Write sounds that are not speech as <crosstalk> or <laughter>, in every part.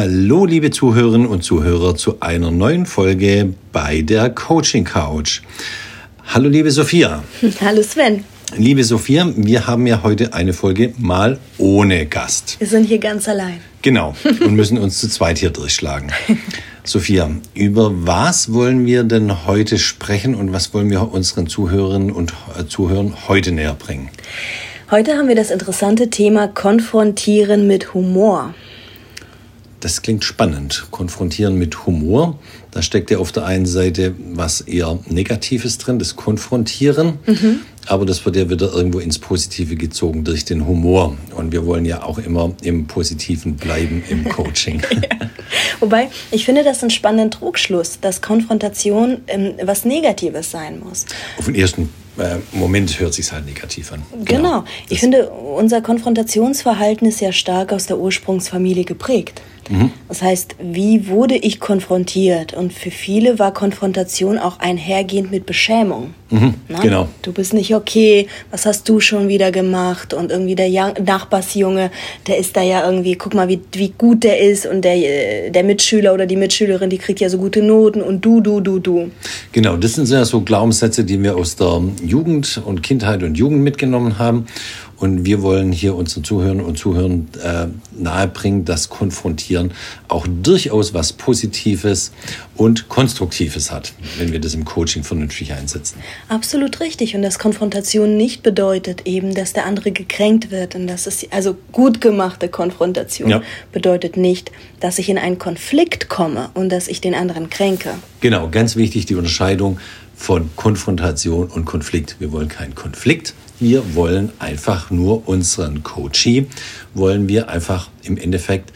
Hallo, liebe Zuhörerinnen und Zuhörer, zu einer neuen Folge bei der Coaching Couch. Hallo, liebe Sophia. <laughs> Hallo, Sven. Liebe Sophia, wir haben ja heute eine Folge mal ohne Gast. Wir sind hier ganz allein. Genau, und müssen uns zu zweit hier durchschlagen. <laughs> Sophia, über was wollen wir denn heute sprechen und was wollen wir unseren Zuhörerinnen und äh, Zuhörern heute näher bringen? Heute haben wir das interessante Thema Konfrontieren mit Humor. Das klingt spannend. Konfrontieren mit Humor. Da steckt ja auf der einen Seite was eher Negatives drin, das Konfrontieren. Mhm. Aber das wird ja wieder irgendwo ins Positive gezogen durch den Humor. Und wir wollen ja auch immer im Positiven bleiben im <laughs> Coaching. ja. Wobei, ich finde das einen spannenden Trugschluss, dass Konfrontation ähm, was Negatives sein muss. Auf den ersten äh, Moment hört sich halt negativ an. Genau. genau. Ich finde, unser Konfrontationsverhalten ist ja stark aus der Ursprungsfamilie geprägt. Mhm. Das heißt, wie wurde ich konfrontiert? Und für viele war Konfrontation auch einhergehend mit Beschämung. Mhm. Genau. Du bist nicht okay, was hast du schon wieder gemacht? Und irgendwie der Nachbarsjunge, der ist da ja irgendwie, guck mal, wie, wie gut der ist. Und der, der Mitschüler oder die Mitschülerin, die kriegt ja so gute Noten. Und du, du, du, du. Genau, das sind ja so Glaubenssätze, die wir aus der Jugend und Kindheit und Jugend mitgenommen haben. Und wir wollen hier unseren Zuhörern und Zuhörern äh, nahebringen, dass Konfrontieren auch durchaus was Positives und Konstruktives hat, wenn wir das im Coaching vernünftig einsetzen. Absolut richtig. Und dass Konfrontation nicht bedeutet eben, dass der andere gekränkt wird. Und das ist also gut gemachte Konfrontation ja. bedeutet nicht, dass ich in einen Konflikt komme und dass ich den anderen kränke. Genau, ganz wichtig die Unterscheidung von Konfrontation und Konflikt. Wir wollen keinen Konflikt, wir wollen einfach nur unseren Coachee, wollen wir einfach im Endeffekt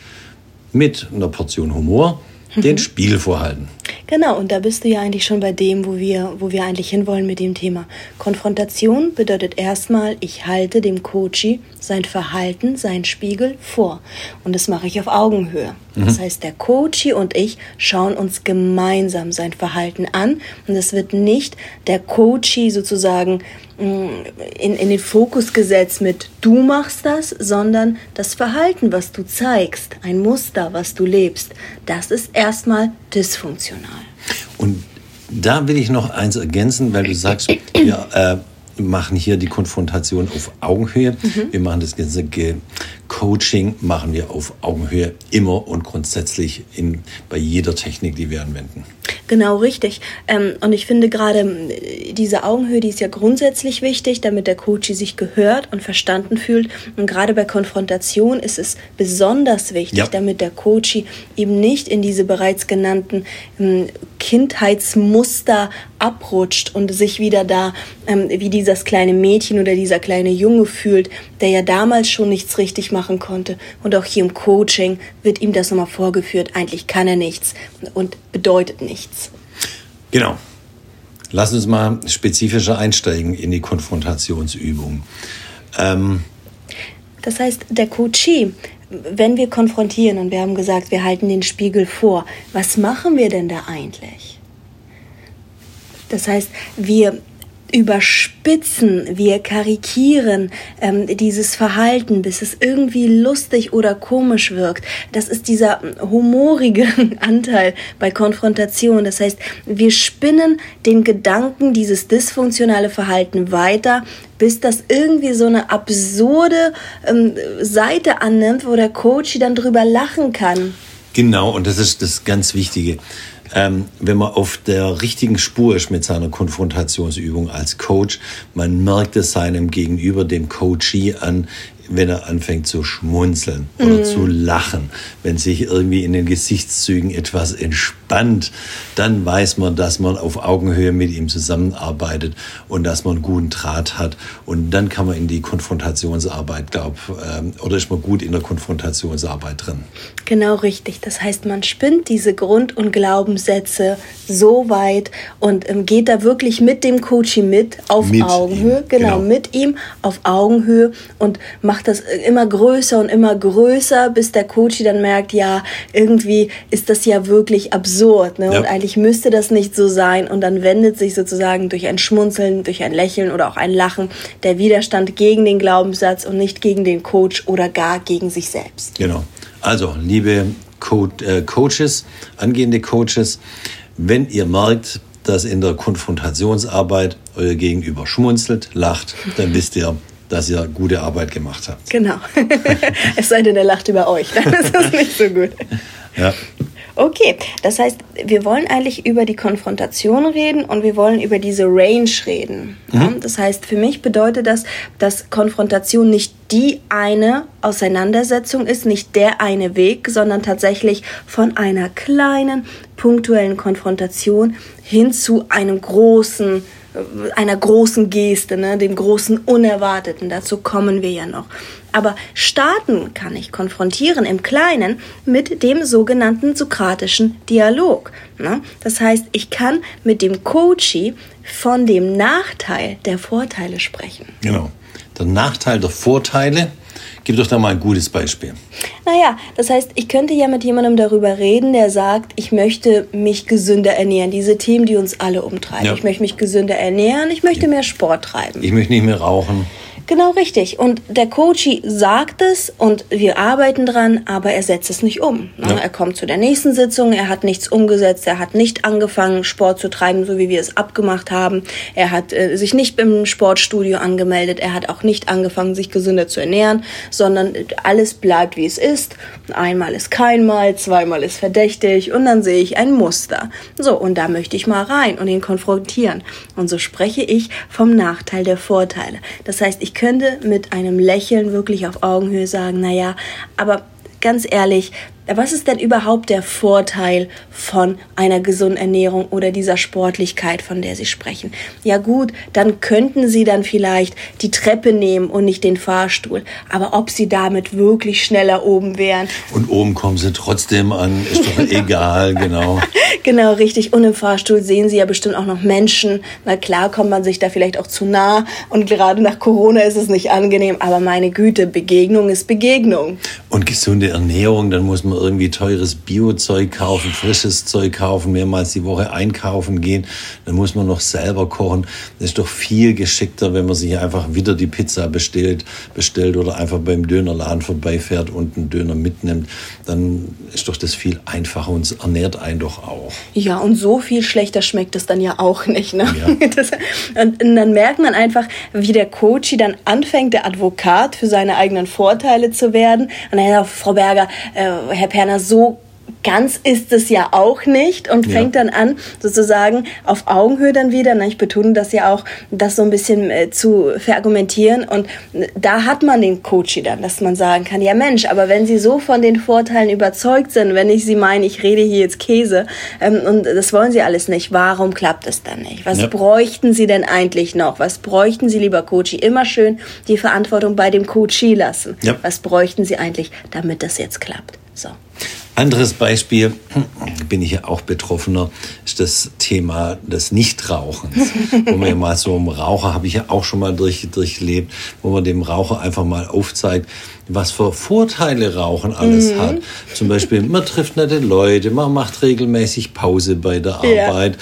mit einer Portion Humor den mhm. Spiegel vorhalten. Genau, und da bist du ja eigentlich schon bei dem, wo wir, wo wir eigentlich hinwollen mit dem Thema. Konfrontation bedeutet erstmal, ich halte dem Coachie sein Verhalten, sein Spiegel vor. Und das mache ich auf Augenhöhe. Mhm. Das heißt, der Coachie und ich schauen uns gemeinsam sein Verhalten an. Und es wird nicht der Coachie sozusagen in, in den Fokus gesetzt mit du machst das, sondern das Verhalten, was du zeigst, ein Muster, was du lebst, das ist erstmal dysfunktional. Und da will ich noch eins ergänzen, weil du sagst, wir äh, machen hier die Konfrontation auf Augenhöhe. Mhm. Wir machen das ganze Coaching machen wir auf Augenhöhe immer und grundsätzlich in, bei jeder Technik, die wir anwenden. Genau, richtig. Ähm, und ich finde gerade äh, diese Augenhöhe, die ist ja grundsätzlich wichtig, damit der Coach sich gehört und verstanden fühlt. Und gerade bei Konfrontation ist es besonders wichtig, ja. damit der Coach eben nicht in diese bereits genannten ähm, Kindheitsmuster abrutscht und sich wieder da ähm, wie dieses kleine Mädchen oder dieser kleine Junge fühlt, der ja damals schon nichts richtig machen konnte. Und auch hier im Coaching wird ihm das nochmal vorgeführt. Eigentlich kann er nichts und bedeutet nichts. Genau. Lass uns mal spezifischer einsteigen in die Konfrontationsübung. Ähm das heißt, der Coachee, wenn wir konfrontieren und wir haben gesagt, wir halten den Spiegel vor, was machen wir denn da eigentlich? Das heißt, wir überspitzen, wir karikieren ähm, dieses Verhalten, bis es irgendwie lustig oder komisch wirkt. Das ist dieser humorige <laughs> Anteil bei Konfrontation. Das heißt, wir spinnen den Gedanken, dieses dysfunktionale Verhalten weiter, bis das irgendwie so eine absurde ähm, Seite annimmt, wo der Coach dann drüber lachen kann. Genau, und das ist das ganz Wichtige ähm, wenn man auf der richtigen Spur ist mit seiner Konfrontationsübung als Coach, man merkt es seinem Gegenüber, dem Coachee an, wenn er anfängt zu schmunzeln oder mm. zu lachen, wenn sich irgendwie in den Gesichtszügen etwas entspannt, dann weiß man, dass man auf Augenhöhe mit ihm zusammenarbeitet und dass man einen guten Draht hat. Und dann kann man in die Konfrontationsarbeit, glaube ähm, oder ist man gut in der Konfrontationsarbeit drin. Genau richtig. Das heißt, man spinnt diese Grund- und Glaubenssätze so weit und ähm, geht da wirklich mit dem Coaching mit auf mit Augenhöhe. Genau, genau, mit ihm auf Augenhöhe und macht macht das immer größer und immer größer, bis der Coach dann merkt, ja, irgendwie ist das ja wirklich absurd. Ne? Ja. Und eigentlich müsste das nicht so sein. Und dann wendet sich sozusagen durch ein Schmunzeln, durch ein Lächeln oder auch ein Lachen der Widerstand gegen den Glaubenssatz und nicht gegen den Coach oder gar gegen sich selbst. Genau. Also, liebe Co äh, Coaches, angehende Coaches, wenn ihr merkt, dass in der Konfrontationsarbeit euer Gegenüber schmunzelt, lacht, dann wisst ihr, dass ihr gute Arbeit gemacht habt. Genau. <laughs> es sei denn, er lacht über euch, <laughs> dann ist das nicht so gut. Ja. Okay, das heißt, wir wollen eigentlich über die Konfrontation reden und wir wollen über diese Range reden. Mhm. Das heißt, für mich bedeutet das, dass Konfrontation nicht die eine Auseinandersetzung ist, nicht der eine Weg, sondern tatsächlich von einer kleinen, punktuellen Konfrontation hin zu einem großen einer großen Geste, ne, dem großen Unerwarteten. Dazu kommen wir ja noch. Aber starten kann ich konfrontieren im Kleinen mit dem sogenannten sokratischen Dialog. Ne? Das heißt, ich kann mit dem Coachie von dem Nachteil der Vorteile sprechen. Genau. Der Nachteil der Vorteile Gib doch da mal ein gutes Beispiel. Naja, das heißt, ich könnte ja mit jemandem darüber reden, der sagt, ich möchte mich gesünder ernähren. Diese Themen, die uns alle umtreiben. Ja. Ich möchte mich gesünder ernähren, ich möchte mehr Sport treiben. Ich möchte nicht mehr rauchen. Genau richtig. Und der Coach sagt es und wir arbeiten dran, aber er setzt es nicht um. Ne? Ja. Er kommt zu der nächsten Sitzung, er hat nichts umgesetzt, er hat nicht angefangen, Sport zu treiben, so wie wir es abgemacht haben. Er hat äh, sich nicht im Sportstudio angemeldet, er hat auch nicht angefangen, sich gesünder zu ernähren, sondern alles bleibt, wie es ist. Einmal ist keinmal, zweimal ist verdächtig und dann sehe ich ein Muster. So, und da möchte ich mal rein und ihn konfrontieren. Und so spreche ich vom Nachteil der Vorteile. Das heißt, ich könnte mit einem Lächeln wirklich auf Augenhöhe sagen, naja, aber ganz ehrlich, was ist denn überhaupt der Vorteil von einer gesunden Ernährung oder dieser Sportlichkeit, von der Sie sprechen? Ja gut, dann könnten Sie dann vielleicht die Treppe nehmen und nicht den Fahrstuhl. Aber ob Sie damit wirklich schneller oben wären. Und oben kommen Sie trotzdem an, ist doch <laughs> egal, genau. Genau, richtig. Und im Fahrstuhl sehen Sie ja bestimmt auch noch Menschen. Na klar kommt man sich da vielleicht auch zu nah. Und gerade nach Corona ist es nicht angenehm. Aber meine Güte, Begegnung ist Begegnung. Und gesunde Ernährung, dann muss man irgendwie teures Biozeug kaufen, frisches Zeug kaufen, mehrmals die Woche einkaufen gehen. Dann muss man noch selber kochen. Das ist doch viel geschickter, wenn man sich einfach wieder die Pizza bestellt, bestellt oder einfach beim Dönerladen vorbeifährt und einen Döner mitnimmt. Dann ist doch das viel einfacher und es ernährt einen doch auch. Ja, und so viel schlechter schmeckt es dann ja auch nicht. Ne? Ja. <laughs> Das, und, und dann merkt man einfach, wie der Coach dann anfängt, der Advokat für seine eigenen Vorteile zu werden. Und sagt Frau Berger, äh, Herr Perner, so ganz ist es ja auch nicht und fängt ja. dann an, sozusagen auf Augenhöhe dann wieder, ich betone das ja auch, das so ein bisschen äh, zu verargumentieren und da hat man den Coach dann, dass man sagen kann, ja Mensch, aber wenn Sie so von den Vorteilen überzeugt sind, wenn ich Sie meine, ich rede hier jetzt Käse ähm, und das wollen Sie alles nicht, warum klappt es dann nicht? Was ja. bräuchten Sie denn eigentlich noch? Was bräuchten Sie, lieber Coach? Immer schön die Verantwortung bei dem Coachie lassen. Ja. Was bräuchten Sie eigentlich, damit das jetzt klappt? So. Anderes Beispiel, <clears throat> bin ich ja auch Betroffener, ist das Thema des Nichtrauchens. <laughs> wo man ja mal so einem Raucher, habe ich ja auch schon mal durch, durchlebt, wo man dem Raucher einfach mal aufzeigt, was für Vorteile Rauchen alles mhm. hat. Zum Beispiel, man trifft nette Leute, man macht regelmäßig Pause bei der Arbeit. Ja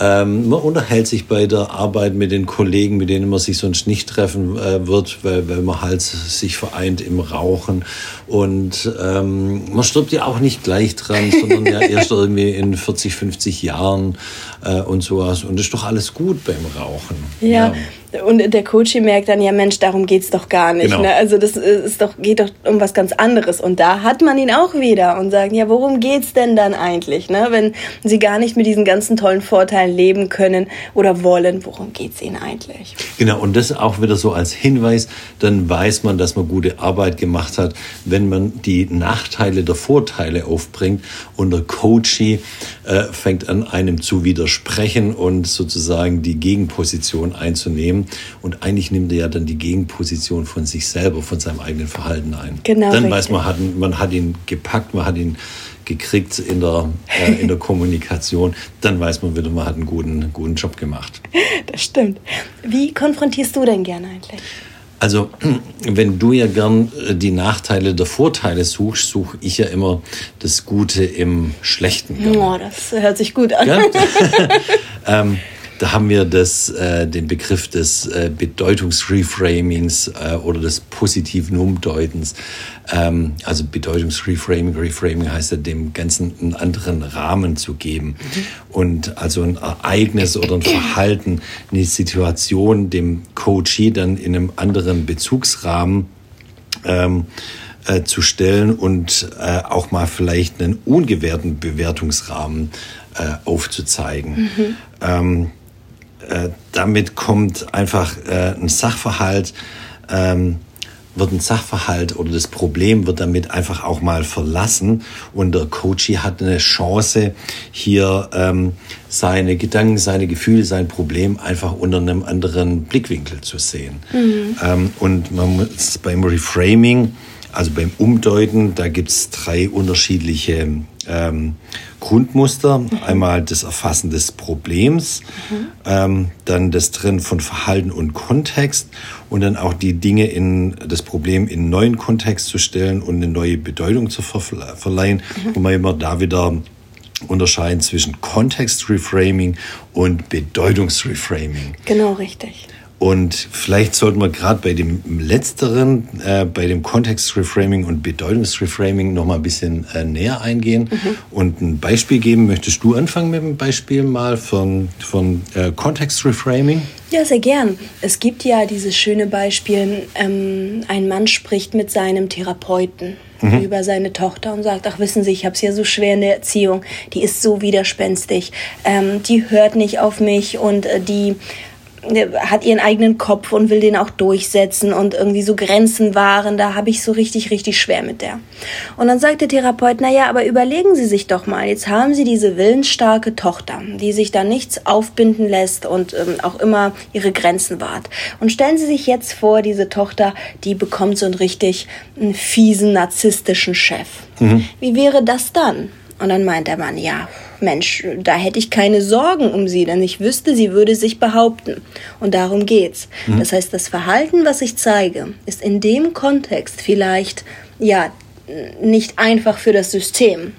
ähm, man unterhält sich bei der Arbeit mit den Kollegen, mit denen man sich sonst nicht treffen äh, wird, weil, weil man halt sich vereint im Rauchen. Und ähm, man stirbt ja auch nicht gleich dran, <laughs> sondern ja erst irgendwie in 40, 50 Jahren äh, und sowas. Und das ist doch alles gut beim Rauchen. ja. ja. Und der Coach merkt dann, ja Mensch, darum geht's doch gar nicht. Genau. Ne? Also das ist doch, geht doch um was ganz anderes. Und da hat man ihn auch wieder und sagt, ja, worum geht's denn dann eigentlich? Ne? Wenn sie gar nicht mit diesen ganzen tollen Vorteilen leben können oder wollen, worum geht's ihnen eigentlich? Genau, und das auch wieder so als Hinweis, dann weiß man, dass man gute Arbeit gemacht hat, wenn man die Nachteile der Vorteile aufbringt und der Coachie äh, fängt an, einem zu widersprechen und sozusagen die Gegenposition einzunehmen und eigentlich nimmt er ja dann die Gegenposition von sich selber, von seinem eigenen Verhalten ein. Genau. Dann richtig. weiß man, hat, man hat ihn gepackt, man hat ihn gekriegt in der, äh, in der <laughs> Kommunikation, dann weiß man wieder, man hat einen guten, guten Job gemacht. Das stimmt. Wie konfrontierst du denn gerne eigentlich? Also, <clears throat> wenn du ja gern äh, die Nachteile der Vorteile suchst, suche ich ja immer das Gute im Schlechten. Gern. Oh, das hört sich gut an. <laughs> <laughs> Ähm, da haben wir das, äh, den Begriff des äh, Bedeutungsreframings äh, oder des positiven Umdeutens. Ähm, also Bedeutungsreframing, Reframing heißt ja, dem Ganzen einen anderen Rahmen zu geben. Mhm. Und also ein Ereignis oder ein Verhalten, eine Situation dem Coachee dann in einem anderen Bezugsrahmen ähm, äh, zu stellen und äh, auch mal vielleicht einen ungewährten Bewertungsrahmen äh, aufzuzeigen. Mhm. Ähm, äh, damit kommt einfach äh, ein Sachverhalt, ähm, wird ein Sachverhalt oder das Problem wird damit einfach auch mal verlassen und der Coachy hat eine Chance, hier ähm, seine Gedanken, seine Gefühle, sein Problem einfach unter einem anderen Blickwinkel zu sehen. Mhm. Ähm, und man muss beim Reframing, also beim Umdeuten, da gibt es drei unterschiedliche ähm, Grundmuster. Mhm. Einmal das Erfassen des Problems, mhm. ähm, dann das Trennen von Verhalten und Kontext und dann auch die Dinge in das Problem in einen neuen Kontext zu stellen und eine neue Bedeutung zu ver verleihen, mhm. wo man immer da wieder unterscheiden zwischen Kontext-Reframing und Bedeutungsreframing. Genau, richtig. Und vielleicht sollten wir gerade bei dem letzteren, äh, bei dem Kontextreframing und Bedeutungsreframing noch mal ein bisschen äh, näher eingehen mhm. und ein Beispiel geben. Möchtest du anfangen mit einem Beispiel mal von, von äh, Kontextreframing? Ja, sehr gern. Es gibt ja dieses schöne Beispiel, ähm, ein Mann spricht mit seinem Therapeuten mhm. über seine Tochter und sagt, ach wissen Sie, ich habe es ja so schwer in der Erziehung, die ist so widerspenstig, ähm, die hört nicht auf mich und äh, die hat ihren eigenen Kopf und will den auch durchsetzen und irgendwie so Grenzen wahren. Da habe ich so richtig, richtig schwer mit der. Und dann sagt der Therapeut, na ja, aber überlegen Sie sich doch mal, jetzt haben Sie diese willensstarke Tochter, die sich da nichts aufbinden lässt und ähm, auch immer ihre Grenzen wahrt. Und stellen Sie sich jetzt vor, diese Tochter, die bekommt so einen richtig einen fiesen, narzisstischen Chef. Mhm. Wie wäre das dann? Und dann meint der Mann, ja, Mensch, da hätte ich keine Sorgen um sie, denn ich wüsste, sie würde sich behaupten. Und darum geht's. Mhm. Das heißt, das Verhalten, was ich zeige, ist in dem Kontext vielleicht, ja, nicht einfach für das System.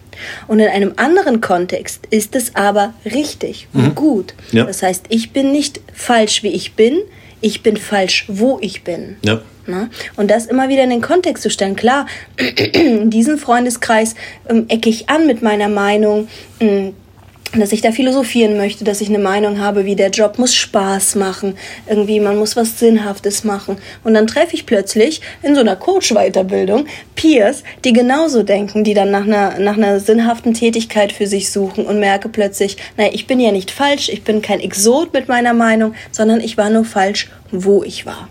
Und in einem anderen Kontext ist es aber richtig mhm. und gut. Ja. Das heißt, ich bin nicht falsch, wie ich bin, ich bin falsch, wo ich bin. Ja. Na? Und das immer wieder in den Kontext zu stellen. Klar, <clears throat> in diesem Freundeskreis ähm, ecke ich an mit meiner Meinung. Ähm, dass ich da philosophieren möchte, dass ich eine Meinung habe, wie der Job muss Spaß machen, irgendwie man muss was Sinnhaftes machen. Und dann treffe ich plötzlich in so einer Coach-Weiterbildung Peers, die genauso denken, die dann nach einer, nach einer sinnhaften Tätigkeit für sich suchen und merke plötzlich, naja, ich bin ja nicht falsch, ich bin kein Exot mit meiner Meinung, sondern ich war nur falsch, wo ich war.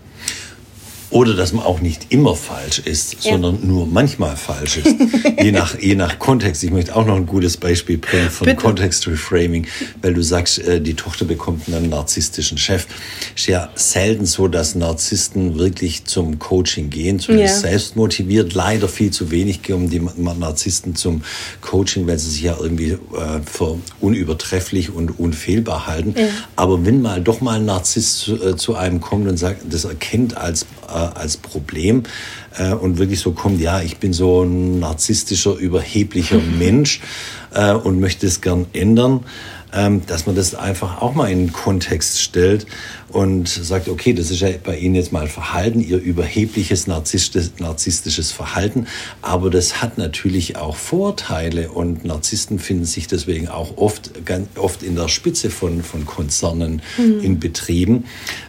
Oder dass man auch nicht immer falsch ist, ja. sondern nur manchmal falsch ist. <laughs> je, nach, je nach Kontext. Ich möchte auch noch ein gutes Beispiel bringen von Bitte. Context Reframing, weil du sagst, äh, die Tochter bekommt einen narzisstischen Chef. Ist ja selten so, dass Narzissten wirklich zum Coaching gehen, zumindest ja. selbst motiviert. Leider viel zu wenig kommen die Narzissten zum Coaching, weil sie sich ja irgendwie äh, für unübertrefflich und unfehlbar halten. Ja. Aber wenn mal doch mal ein Narzisst zu, äh, zu einem kommt und sagt, das erkennt als äh, als Problem äh, und wirklich so kommt, ja, ich bin so ein narzisstischer, überheblicher <laughs> Mensch äh, und möchte es gern ändern, ähm, dass man das einfach auch mal in den Kontext stellt und sagt, okay, das ist ja bei Ihnen jetzt mal Verhalten, Ihr überhebliches narzisstisches Verhalten, aber das hat natürlich auch Vorteile und Narzissten finden sich deswegen auch oft, ganz oft in der Spitze von, von Konzernen mhm. in Betrieben,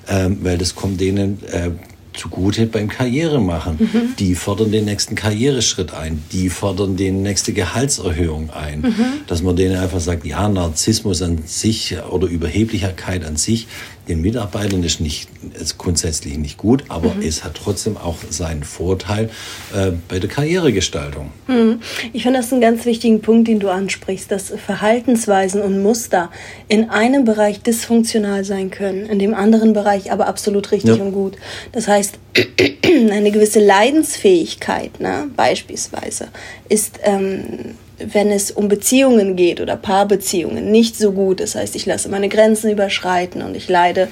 ähm, weil das kommt denen äh, zugute beim Karrieremachen. Mhm. Die fordern den nächsten Karriereschritt ein. Die fordern die nächste Gehaltserhöhung ein. Mhm. Dass man denen einfach sagt, ja, Narzissmus an sich oder Überheblichkeit an sich den Mitarbeitern ist nicht ist grundsätzlich nicht gut, aber mhm. es hat trotzdem auch seinen Vorteil äh, bei der Karrieregestaltung. Mhm. Ich finde das einen ganz wichtigen Punkt, den du ansprichst, dass Verhaltensweisen und Muster in einem Bereich dysfunktional sein können, in dem anderen Bereich aber absolut richtig ja. und gut. Das heißt, <clears throat> eine gewisse Leidensfähigkeit, ne, beispielsweise, ist ähm, wenn es um Beziehungen geht oder Paarbeziehungen, nicht so gut. Das heißt, ich lasse meine Grenzen überschreiten und ich leide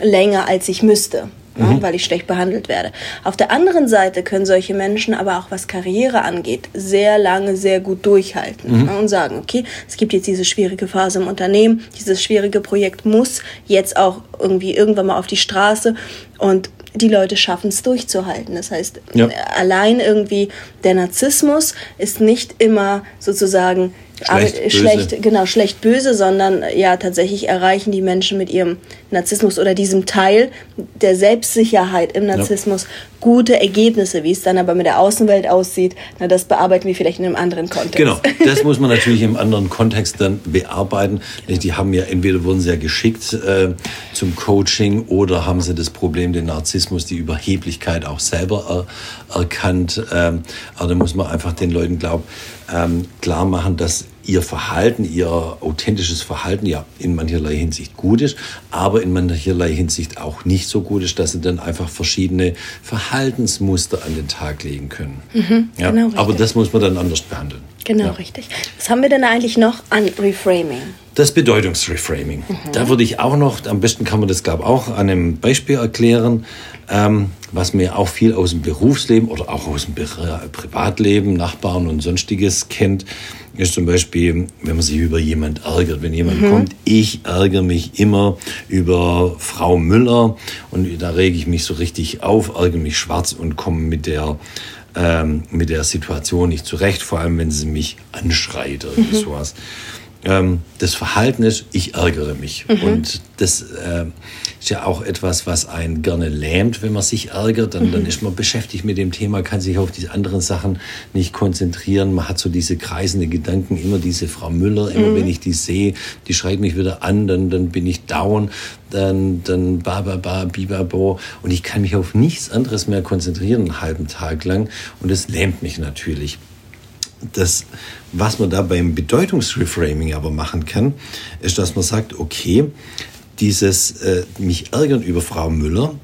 länger, als ich müsste. mhm. ja, weil ich schlecht behandelt werde. Auf der anderen Seite können solche Menschen aber auch was Karriere angeht, sehr lange, sehr gut durchhalten mhm. ja, und sagen, okay, es gibt jetzt diese schwierige Phase im Unternehmen, dieses schwierige Projekt muss jetzt auch irgendwie irgendwann mal auf die Straße und die Leute schaffen es durchzuhalten. Das heißt, ja. allein irgendwie der Narzissmus ist nicht immer sozusagen Schlecht, schlecht, genau, schlecht böse, sondern ja, tatsächlich erreichen die Menschen mit ihrem Narzissmus oder diesem Teil der Selbstsicherheit im Narzissmus ja. gute Ergebnisse. Wie es dann aber mit der Außenwelt aussieht, na, das bearbeiten wir vielleicht in einem anderen Kontext. Genau, <laughs> das muss man natürlich im anderen Kontext dann bearbeiten. Die haben ja entweder wurden sie ja geschickt äh, zum Coaching oder haben sie das Problem, den Narzissmus, die Überheblichkeit auch selber er, erkannt. Ähm, aber da muss man einfach den Leuten glauben, ähm, klar machen, dass ihr Verhalten, ihr authentisches Verhalten ja in mancherlei Hinsicht gut ist, aber in mancherlei Hinsicht auch nicht so gut ist, dass sie dann einfach verschiedene Verhaltensmuster an den Tag legen können. Mhm, ja, genau aber das muss man dann anders behandeln. Genau, ja. richtig. Was haben wir denn eigentlich noch an Reframing? Das Bedeutungsreframing. Mhm. Da würde ich auch noch, am besten kann man das, glaube ich, auch an einem Beispiel erklären, ähm, was mir auch viel aus dem Berufsleben oder auch aus dem Privatleben, Nachbarn und sonstiges kennt, ist zum Beispiel, wenn man sich über jemand ärgert. Wenn jemand mhm. kommt, ich ärgere mich immer über Frau Müller und da rege ich mich so richtig auf, ärgere mich schwarz und komme mit der ähm, mit der Situation nicht zurecht, vor allem wenn sie mich anschreit oder mhm. sowas. Ähm, das Verhalten ist, ich ärgere mich. Mhm. Und das äh, ist ja auch etwas, was einen gerne lähmt, wenn man sich ärgert. Dann, mhm. dann ist man beschäftigt mit dem Thema, kann sich auf die anderen Sachen nicht konzentrieren. Man hat so diese kreisende Gedanken, immer diese Frau Müller, immer mhm. wenn ich die sehe, die schreit mich wieder an, dann, dann bin ich down, dann, dann ba, ba, ba, bibabo. Und ich kann mich auf nichts anderes mehr konzentrieren, einen halben Tag lang. Und das lähmt mich natürlich. Das, was man da beim Bedeutungsreframing aber machen kann, ist, dass man sagt, okay, dieses äh, mich ärgern über Frau Müller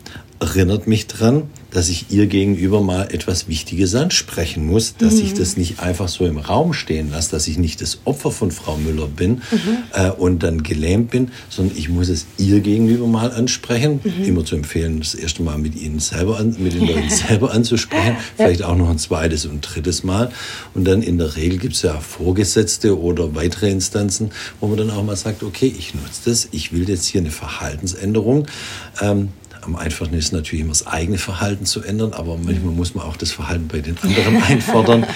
erinnert mich daran, dass ich ihr gegenüber mal etwas Wichtiges ansprechen muss, dass mhm. ich das nicht einfach so im Raum stehen lasse, dass ich nicht das Opfer von Frau Müller bin mhm. äh, und dann gelähmt bin, sondern ich muss es ihr gegenüber mal ansprechen. Mhm. Immer zu empfehlen, das erste Mal mit ihnen selber, an, mit den <laughs> Leuten selber anzusprechen, vielleicht auch noch ein zweites und drittes Mal. Und dann in der Regel gibt es ja Vorgesetzte oder weitere Instanzen, wo man dann auch mal sagt, okay, ich nutze das, ich will jetzt hier eine Verhaltensänderung. Ähm, am einfachsten ist natürlich immer das eigene Verhalten zu ändern, aber manchmal muss man auch das Verhalten bei den anderen <laughs> einfordern,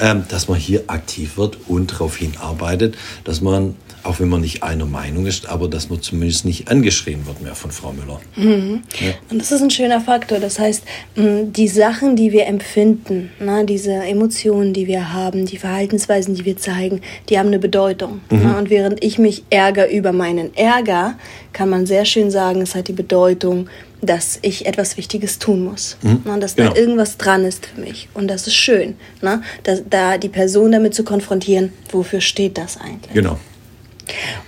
ähm, dass man hier aktiv wird und darauf hinarbeitet, dass man auch wenn man nicht einer Meinung ist, aber dass man zumindest nicht angeschrien wird mehr von Frau Müller. Mhm. Ja. Und das ist ein schöner Faktor. Das heißt, die Sachen, die wir empfinden, na, diese Emotionen, die wir haben, die Verhaltensweisen, die wir zeigen, die haben eine Bedeutung. Mhm. Na, und während ich mich ärgere über meinen Ärger, kann man sehr schön sagen, es hat die Bedeutung, dass ich etwas Wichtiges tun muss. Mhm. Na, dass genau. da irgendwas dran ist für mich. Und das ist schön, na, da, da die Person damit zu konfrontieren, wofür steht das eigentlich? Genau.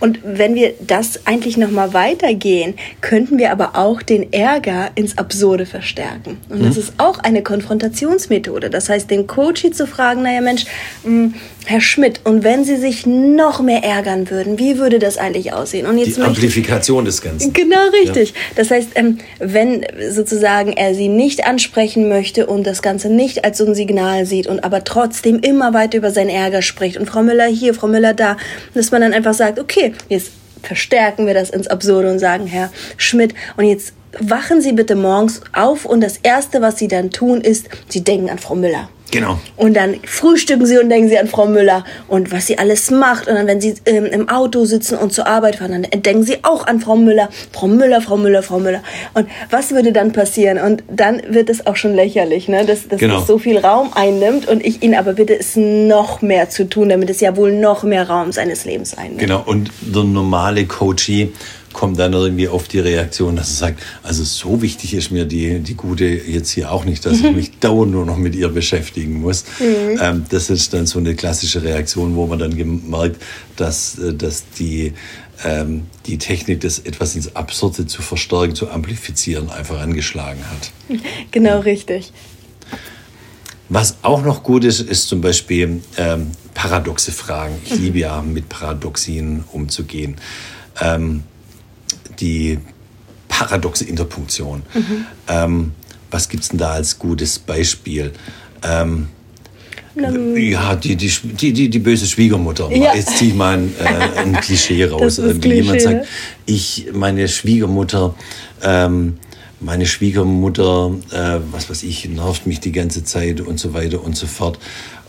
Und wenn wir das eigentlich noch mal weitergehen, könnten wir aber auch den Ärger ins Absurde verstärken. Und mhm. das ist auch eine Konfrontationsmethode. Das heißt, den Coach zu fragen, naja Mensch, mh, hm, Herr Schmidt, und wenn Sie sich noch mehr ärgern würden, wie würde das eigentlich aussehen? Und jetzt Die Amplifikation des Ganzen. Genau richtig. Ja. Das heißt, ähm, wenn sozusagen er Sie nicht ansprechen möchte und das Ganze nicht als so ein Signal sieht und aber trotzdem immer weiter über seinen Ärger spricht und Frau Müller hier, Frau Müller da, dass man dann einfach sagt, okay, jetzt verstärken wir das ins Absurde und sagen, Herr Schmidt, und jetzt wachen Sie bitte morgens auf und das Erste, was Sie dann tun, ist, Sie denken an Frau Müller. Genau. Und dann frühstücken sie und denken sie an Frau Müller und was sie alles macht. Und dann, wenn sie ähm, im Auto sitzen und zur Arbeit fahren, dann denken sie auch an Frau Müller. Frau Müller, Frau Müller, Frau Müller. Und was würde dann passieren? Und dann wird es auch schon lächerlich, ne? dass, dass genau. das so viel Raum einnimmt und ich ihn aber bitte, es noch mehr zu tun, damit es ja wohl noch mehr Raum seines Lebens einnimmt. Genau. Und der normale Coachie kommt dann irgendwie auf die Reaktion, dass er sagt, also so wichtig ist mir die, die Gute jetzt hier auch nicht, dass ich mhm. mich dauernd nur noch mit ihr beschäftigen muss. Mhm. Ähm, das ist dann so eine klassische Reaktion, wo man dann gemerkt, dass, äh, dass die, ähm, die Technik, das etwas ins Absurde zu verstärken, zu amplifizieren, einfach angeschlagen hat. Genau richtig. Was auch noch gut ist, ist zum Beispiel ähm, paradoxe Fragen. Ich liebe ja, mit Paradoxien umzugehen. Ähm, die paradoxe Interpunktion. Mhm. Ähm, was gibt es denn da als gutes Beispiel? Ähm, ja, die, die, die, die, böse Schwiegermutter. Ja. Jetzt ziehe ich mal ein, äh, ein Klischee raus. Klischee, Jemand sagt, ich, meine Schwiegermutter, ähm, meine Schwiegermutter, äh, was weiß ich, nervt mich die ganze Zeit und so weiter und so fort.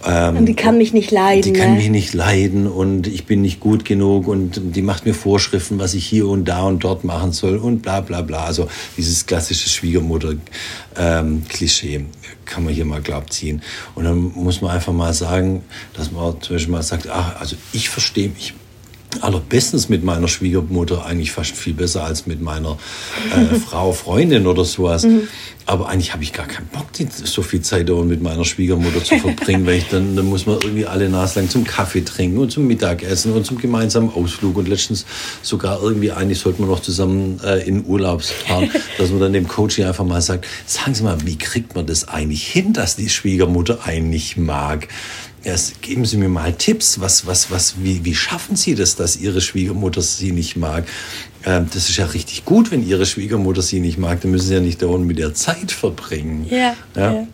Ähm, und die kann mich nicht leiden. Die kann ne? mich nicht leiden und ich bin nicht gut genug und die macht mir Vorschriften, was ich hier und da und dort machen soll und bla bla bla. Also dieses klassische Schwiegermutter-Klischee ähm, kann man hier mal glaub ziehen. Und dann muss man einfach mal sagen, dass man zum Beispiel mal sagt, ach, also ich verstehe mich allerbestens mit meiner Schwiegermutter, eigentlich fast viel besser als mit meiner äh, <laughs> Frau, Freundin oder sowas. Mhm. Aber eigentlich habe ich gar keinen Bock, so viel Zeit mit meiner Schwiegermutter zu verbringen, weil ich dann, dann muss man irgendwie alle Nase lang zum Kaffee trinken und zum Mittagessen und zum gemeinsamen Ausflug und letztens sogar irgendwie eigentlich sollten wir noch zusammen äh, in Urlaub fahren, <laughs> dass man dann dem Coach hier einfach mal sagt, sagen Sie mal, wie kriegt man das eigentlich hin, dass die Schwiegermutter einen nicht mag? Erst geben Sie mir mal Tipps, was, was, was, wie, wie schaffen Sie das, dass Ihre Schwiegermutter Sie nicht mag? Ähm, das ist ja richtig gut, wenn Ihre Schwiegermutter Sie nicht mag, dann müssen Sie ja nicht dauernd mit der Zeit verbringen. Ja, ja. ja.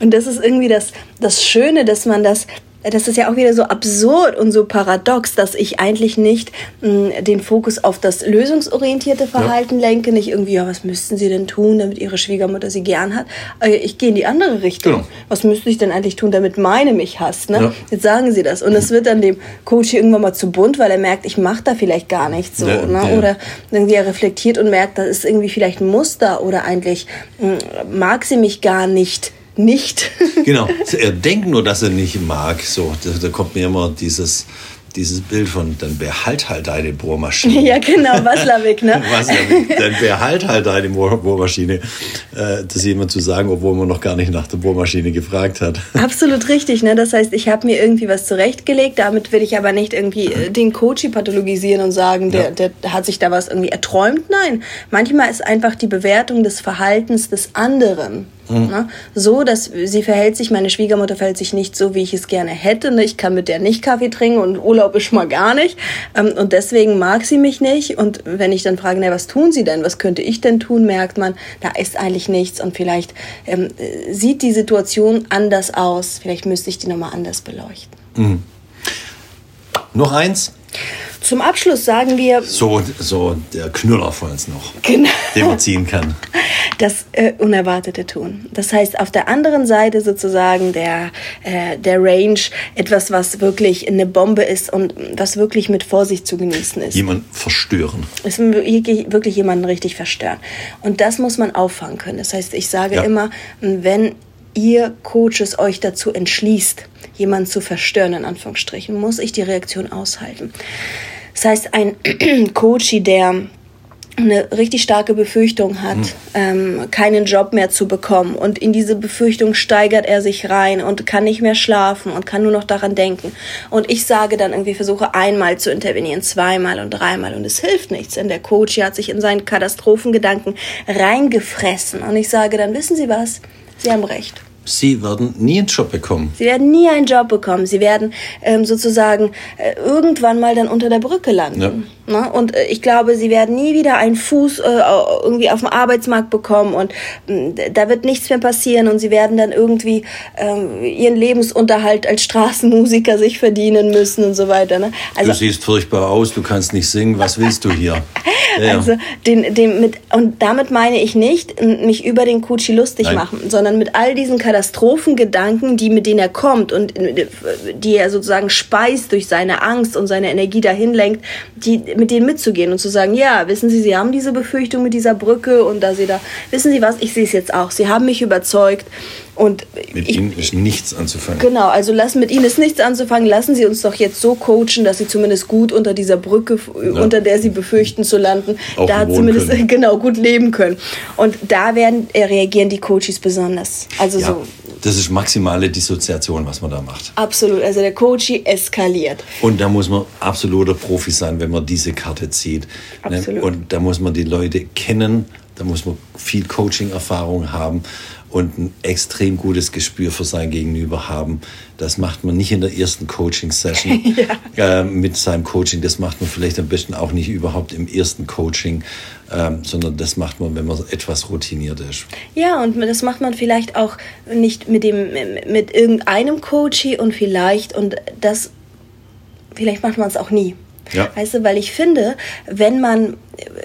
Und das ist irgendwie das, das Schöne, dass man das das ist ja auch wieder so absurd und so paradox, dass ich eigentlich nicht mh, hm, den Fokus auf das lösungsorientierte Verhalten ja. lenke, nicht irgendwie, ja, was müssten Sie denn tun, damit Ihre Schwiegermutter Sie gern hat. Äh, ich gehe in die andere Richtung. Genau. Was müsste ich denn eigentlich tun, damit meine mich hasst? Ne? Ja. Jetzt sagen Sie das. Und es wird dann dem Coach irgendwann mal zu bunt, weil er merkt, ich mache da vielleicht gar nichts so. Ja, ne? Oder irgendwie er reflektiert und merkt, das ist irgendwie vielleicht ein Muster oder eigentlich mh, hm, mag sie mich gar nicht nicht. <laughs> genau, er denkt nur, dass er nicht mag. So, da, da kommt mir immer dieses, dieses Bild von, dann behalt halt deine Bohrmaschine. Ja, genau, Waslawik, ne? <laughs> Waslawik, dann behalt halt deine Bohrmaschine. Äh, das jemand zu sagen, obwohl man noch gar nicht nach der Bohrmaschine gefragt hat. <laughs> Absolut richtig, ne? Das heißt, ich habe mir irgendwie was zurechtgelegt, damit will ich aber nicht irgendwie äh, den Coach pathologisieren und sagen, der, ja. der hat sich da was irgendwie erträumt. Nein, manchmal ist einfach die Bewertung des Verhaltens des anderen Mhm. Ne? So, dass sie verhält sich, meine Schwiegermutter verhält sich nicht so, wie ich es gerne hätte. Ne? Ich kann mit der nicht Kaffee trinken und Urlaub ist schon mal gar nicht. Ähm, und deswegen mag sie mich nicht. Und wenn ich dann frage, na, was tun sie denn? Was könnte ich denn tun? Merkt man, da ist eigentlich nichts. Und vielleicht ähm, sieht die Situation anders aus. Vielleicht müsste ich die nochmal anders beleuchten. Mhm. Noch eins. Zum Abschluss sagen wir. So, so der Knüller von uns noch, genau. den man ziehen kann. Das äh, Unerwartete tun. Das heißt, auf der anderen Seite sozusagen der, äh, der Range etwas, was wirklich eine Bombe ist und was wirklich mit Vorsicht zu genießen ist. Jemand verstören. Es wirklich, wirklich jemanden richtig verstören. Und das muss man auffangen können. Das heißt, ich sage ja. immer, wenn ihr Coaches euch dazu entschließt, jemanden zu verstören, in Anführungsstrichen, muss ich die Reaktion aushalten. Das heißt, ein <clears throat> Coach, der eine richtig starke Befürchtung hat, mhm. ähm, keinen Job mehr zu bekommen. Und in diese Befürchtung steigert er sich rein und kann nicht mehr schlafen und kann nur noch daran denken. Und ich sage dann irgendwie, versuche einmal zu intervenieren, zweimal und dreimal und es hilft nichts. Denn der Coach hat sich in seinen Katastrophengedanken reingefressen. Und ich sage dann, wissen Sie was? Sie haben recht. Sie werden nie einen Job bekommen. Sie werden nie einen Job bekommen. Sie werden ähm, sozusagen äh, irgendwann mal dann unter der Brücke landen. Ja. Ne? Und äh, ich glaube, sie werden nie wieder einen Fuß äh, irgendwie auf dem Arbeitsmarkt bekommen und äh, da wird nichts mehr passieren und sie werden dann irgendwie ähm, ihren Lebensunterhalt als Straßenmusiker sich verdienen müssen und so weiter. Ne? Also, du siehst furchtbar aus, du kannst nicht singen, was willst du hier? <laughs> Ja. Also den, den mit, und damit meine ich nicht, mich über den Kutschi lustig Nein. machen, sondern mit all diesen Katastrophengedanken, die mit denen er kommt und äh, die er sozusagen speist durch seine Angst und seine Energie dahin lenkt, die mit denen mitzugehen und zu sagen, ja, wissen Sie, Sie haben diese Befürchtung mit dieser Brücke und da Sie da, wissen Sie was, ich sehe es jetzt auch. Sie haben mich überzeugt und mit ich, Ihnen ist nichts anzufangen. Genau, also lassen mit Ihnen ist nichts anzufangen. Lassen Sie uns doch jetzt so coachen, dass Sie zumindest gut unter dieser Brücke, ja. unter der Sie befürchten zu landen, Auch da zumindest können. <laughs> genau gut leben können. Und da werden äh, reagieren die Coaches besonders. Also ja, so. Das ist maximale Dissoziation, was man da macht. Absolut. Also der Coach eskaliert. Und da muss man absoluter Profi sein, wenn man diese Karte zieht. Ne? Absolut. Und da muss man die Leute kennen Da muss man viel Coaching-Erfahrung haben und ein extrem gutes Gespür für sein Gegenüber haben. Das macht man nicht in der ersten Coaching-Session <laughs> ja. äh, mit seinem Coaching. Das macht man vielleicht am besten auch nicht überhaupt im ersten Coaching, ähm, sondern das macht man, wenn man etwas routiniert ist. Ja, und das macht man vielleicht auch nicht mit dem mit irgendeinem Coachie und vielleicht und das vielleicht macht man es auch nie. Ja. Weißt du, weil ich finde, wenn man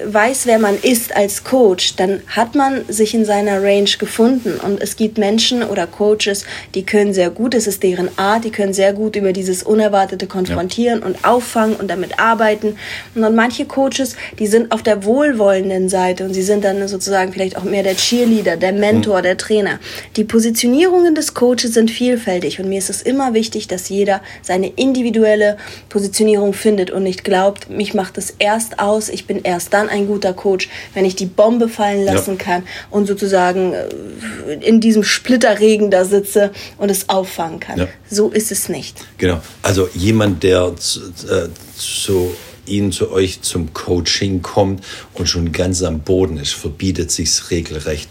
weiß, wer man ist als Coach, dann hat man sich in seiner Range gefunden. Und es gibt Menschen oder Coaches, die können sehr gut, es ist deren Art, die können sehr gut über dieses Unerwartete konfrontieren ja. und auffangen und damit arbeiten. Und dann manche Coaches, die sind auf der wohlwollenden Seite und sie sind dann sozusagen vielleicht auch mehr der Cheerleader, der Mentor, mhm. der Trainer. Die Positionierungen des Coaches sind vielfältig und mir ist es immer wichtig, dass jeder seine individuelle Positionierung findet und nicht glaubt, mich macht es erst aus, ich bin erst erst dann ein guter Coach, wenn ich die Bombe fallen lassen ja. kann und sozusagen äh, in diesem Splitterregen da sitze und es auffangen kann. Ja. So ist es nicht. Genau. Also jemand, der zu, äh, zu Ihnen zu euch zum Coaching kommt und schon ganz am Boden ist, verbietet sich's regelrecht,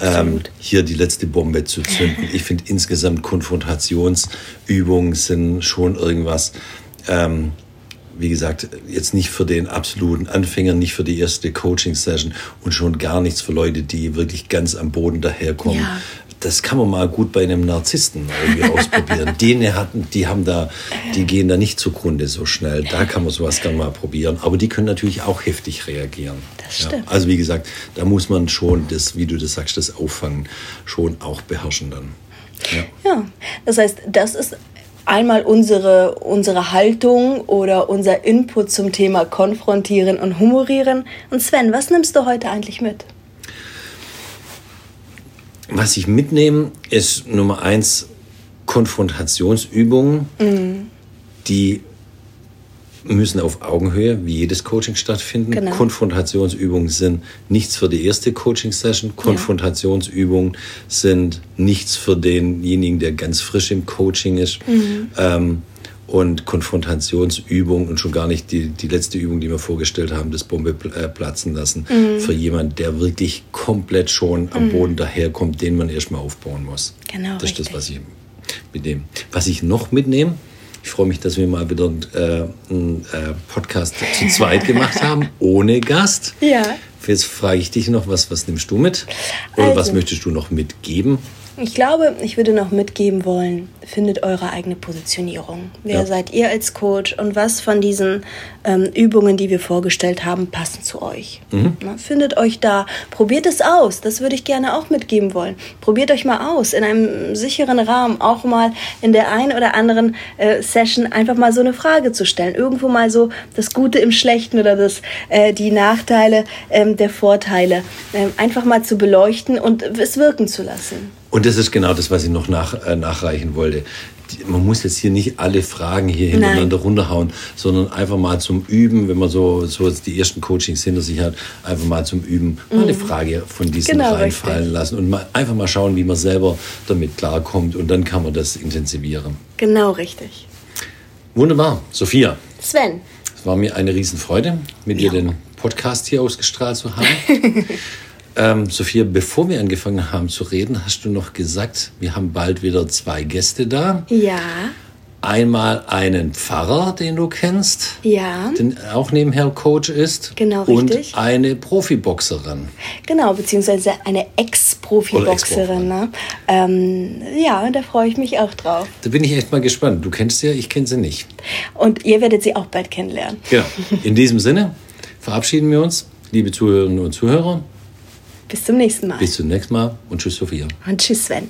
ähm, hier die letzte Bombe zu zünden. <laughs> Ich finde insgesamt Konfrontationsübungen sind schon irgendwas. Ähm, wie gesagt, jetzt nicht für den absoluten Anfänger, nicht für die erste Coaching-Session und schon gar nichts für Leute, die wirklich ganz am Boden daherkommen. Ja. Das kann man mal gut bei einem Narzissten irgendwie ausprobieren. <laughs> Die hatten, die haben da, die gehen da nicht zugrunde so schnell. Da kann man sowas gerne mal probieren. Aber die können natürlich auch heftig reagieren. Das stimmt. Ja. Also wie gesagt, da muss man schon das, wie du das sagst, das Auffangen schon auch beherrschen dann. Ja. ja, das heißt, das ist einmal unsere, unsere Haltung oder unser Input zum Thema Konfrontieren und Humorieren. Und Sven, was nimmst du heute eigentlich mit? Was ich mitnehme, ist Nummer eins Konfrontationsübungen, mhm. die müssen auf Augenhöhe, wie jedes Coaching stattfinden. Genau. Konfrontationsübungen sind nichts für die erste Coaching-Session. Konfrontationsübungen ja. sind nichts für denjenigen, der ganz frisch im Coaching ist. Mhm. Ähm, und Konfrontationsübungen und schon gar nicht die, die letzte Übung, die wir vorgestellt haben, das Bombe äh, platzen lassen, mhm. für jemanden, der wirklich komplett schon am mhm. Boden daherkommt, den man erstmal aufbauen muss. Genau. Das ist das, was ich mitnehme. Was ich noch mitnehme, ich freue mich, dass wir mal wieder äh, einen äh, Podcast zu zweit gemacht haben, ohne Gast. Ja. Jetzt frage ich dich noch, was, was nimmst du mit? Oder also, was möchtest du noch mitgeben? Ich glaube, ich würde noch mitgeben wollen, findet eure eigene Positionierung. Wer ja. seid ihr als Coach und was von diesen ähm, Übungen, die wir vorgestellt haben, passen zu euch? Mhm. Na, findet euch da, probiert es aus. Das würde ich gerne auch mitgeben wollen. Probiert euch mal aus, in einem sicheren Rahmen, auch mal in der einen oder anderen äh, Session einfach mal so eine Frage zu stellen. Irgendwo mal so das Gute im Schlechten oder das, äh, die Nachteile ähm, der Vorteile ähm, einfach mal zu beleuchten und es wirken zu lassen. Und das ist genau das, was ich noch nach, äh, nachreichen wollte. Man muss jetzt hier nicht alle Fragen hier hintereinander Nein. runterhauen, sondern einfach mal zum Üben, wenn man so, so die ersten Coachings hinter sich hat, einfach mal zum Üben mal eine mhm. Frage von diesen genau, reinfallen richtig. lassen und mal, einfach mal schauen, wie man selber damit klarkommt und dann kann man das intensivieren. Genau richtig. Wunderbar. Sophia. Sven. Es war mir eine Riesenfreude, mit ja. dir den Podcast hier ausgestrahlt zu haben. <laughs> Ähm, Sophia, bevor wir angefangen haben zu reden, hast du noch gesagt, wir haben bald wieder zwei Gäste da. Ja. Einmal einen Pfarrer, den du kennst. Ja. Der auch nebenher Coach ist. Genau, richtig. Und eine Profiboxerin. Genau, beziehungsweise eine Ex-Profiboxerin. Ne? Ähm, ja, da freue ich mich auch drauf. Da bin ich echt mal gespannt. Du kennst sie ja, ich kenne sie nicht. Und ihr werdet sie auch bald kennenlernen. Genau. In diesem Sinne verabschieden wir uns, liebe Zuhörerinnen und Zuhörer. Bis zum nächsten Mal. Bis zum nächsten Mal und tschüss, Sophia. Und tschüss, Sven.